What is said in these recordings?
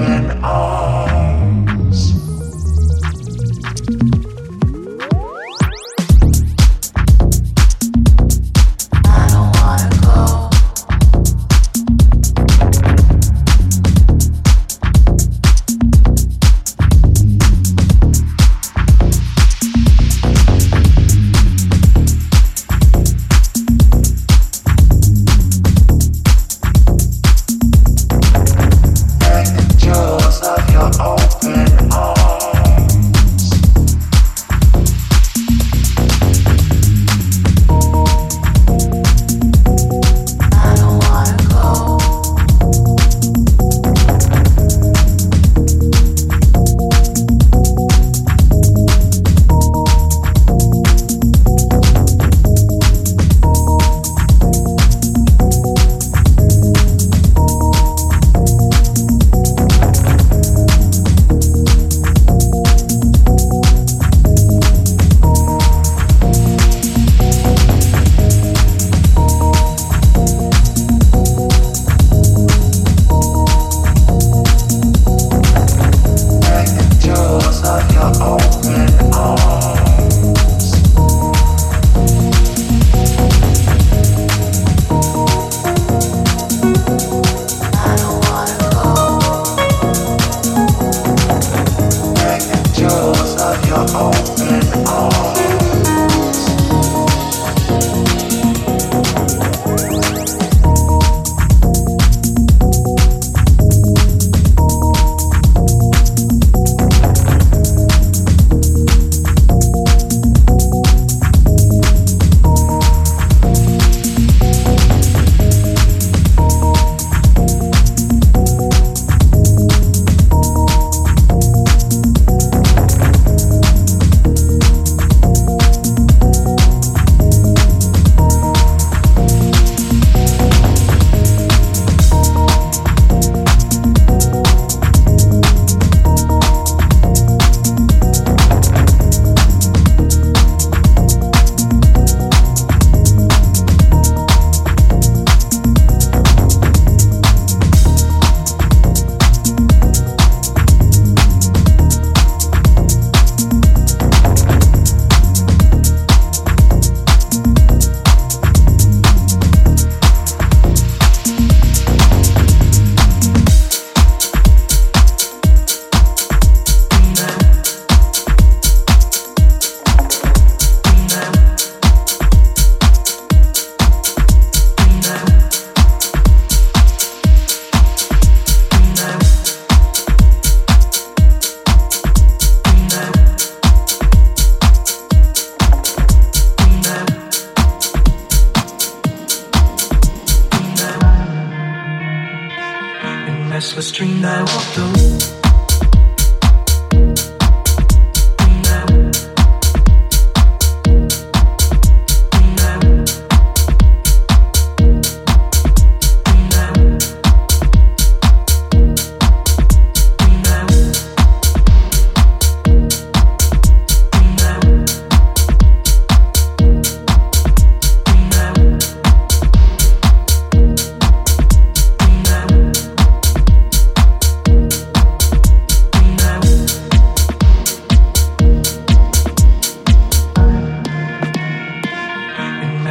open.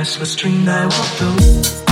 restless dream I walked alone.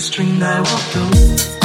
string that I walk the.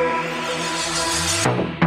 you